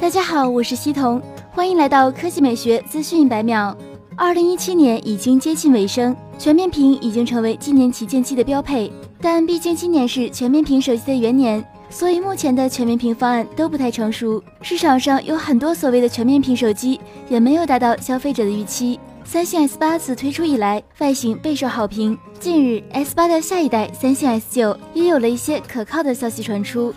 大家好，我是西彤，欢迎来到科技美学资讯一百秒。二零一七年已经接近尾声，全面屏已经成为今年旗舰机的标配。但毕竟今年是全面屏手机的元年，所以目前的全面屏方案都不太成熟。市场上有很多所谓的全面屏手机，也没有达到消费者的预期。三星 S 八自推出以来，外形备受好评。近日，S 八的下一代三星 S 九也有了一些可靠的消息传出。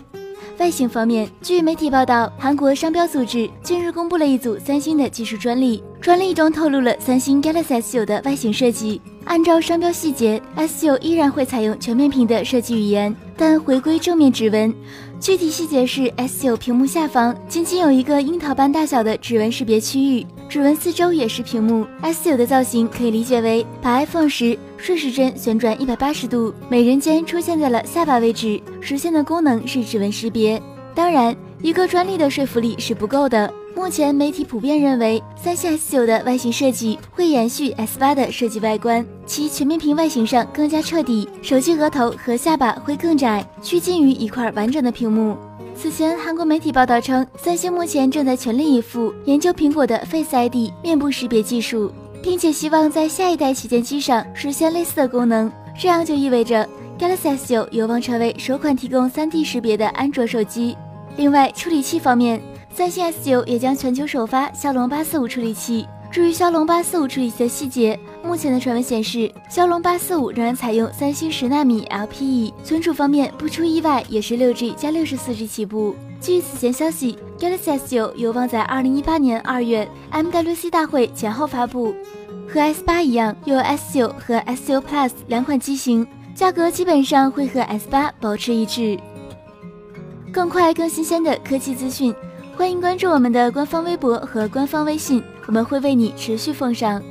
外形方面，据媒体报道，韩国商标组织近日公布了一组三星的技术专利，专利中透露了三星 Galaxy S9 的外形设计。按照商标细节，S9 依然会采用全面屏的设计语言，但回归正面指纹。具体细节是，S9 屏幕下方仅仅有一个樱桃般大小的指纹识别区域，指纹四周也是屏幕。S9 的造型可以理解为把 iPhone 十顺时针旋转一百八十度，美人尖出现在了下巴位置，实现的功能是指纹识别。当然，一个专利的说服力是不够的。目前媒体普遍认为，三星 S9 的外形设计会延续 S8 的设计外观，其全面屏外形上更加彻底，手机额头和下巴会更窄，趋近于一块完整的屏幕。此前，韩国媒体报道称，三星目前正在全力以赴研究苹果的 Face ID 面部识别技术，并且希望在下一代旗舰机上实现类似的功能。这样就意味着 Galaxy S9 有望成为首款提供 3D 识别的安卓手机。另外，处理器方面。三星 S9 也将全球首发骁龙八四五处理器。至于骁龙八四五处理器的细节，目前的传闻显示，骁龙八四五仍然采用三星十纳米 LPE。存储方面，不出意外也是六 G 加六十四 G 起步。据此前消息，Galaxy S9 有望在二零一八年二月 MWC 大会前后发布。和 S 八一样，有 S9 和 S9 Plus 两款机型，价格基本上会和 S 八保持一致。更快、更新鲜的科技资讯。欢迎关注我们的官方微博和官方微信，我们会为你持续奉上。